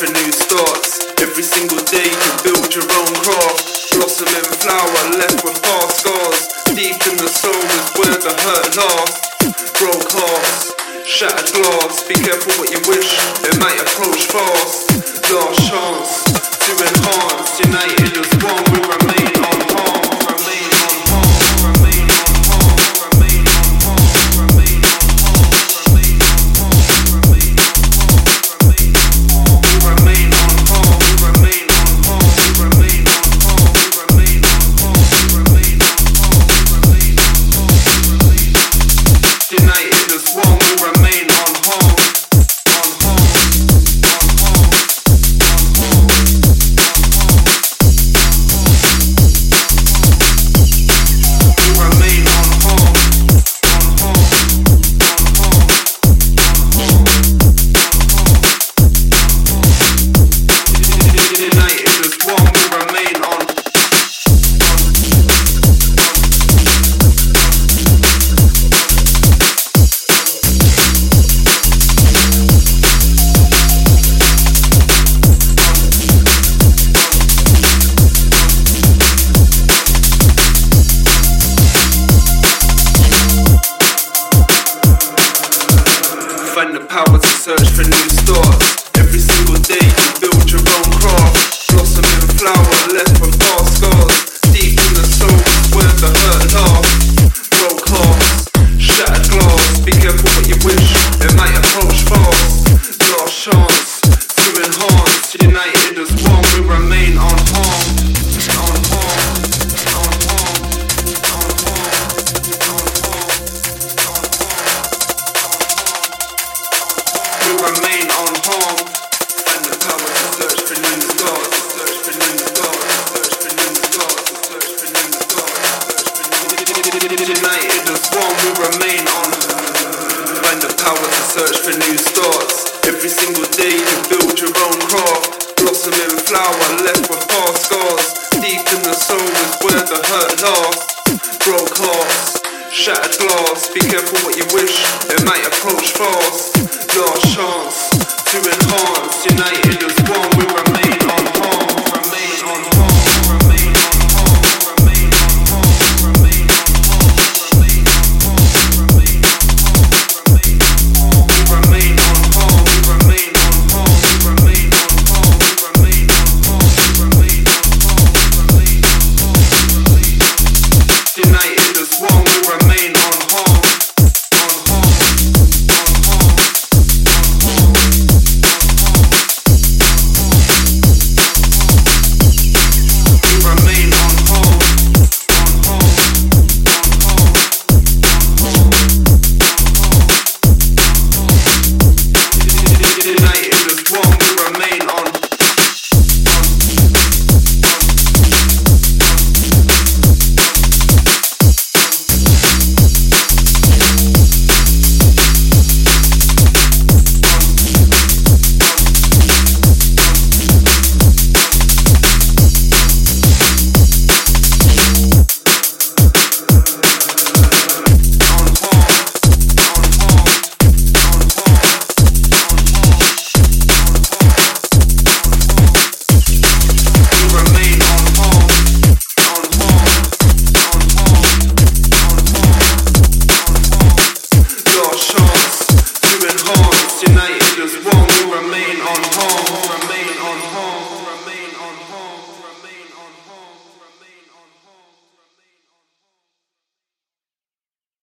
for new starts. Every single day you build your own craft. Blossoming flower left with past scars. Deep in the soul is where the hurt lasts. Broke hearts, shattered glass. Be careful what you wish, it might approach fast. Last chance to enhance. United as one, we Find to search for new starts. Every single day you build your own craft. Blossoming flower left with past scars. Deep in the soul where the hurt lasts. Broke shattered glass. Be careful what you wish, it might approach fast. Chance to enhance. United search for new starts. Every single day you build your own craft. Blossoming flower left with past scars. Deep in the soul is where the hurt lasts. Broke hearts, shattered glass. Be careful what you wish, it might approach fast.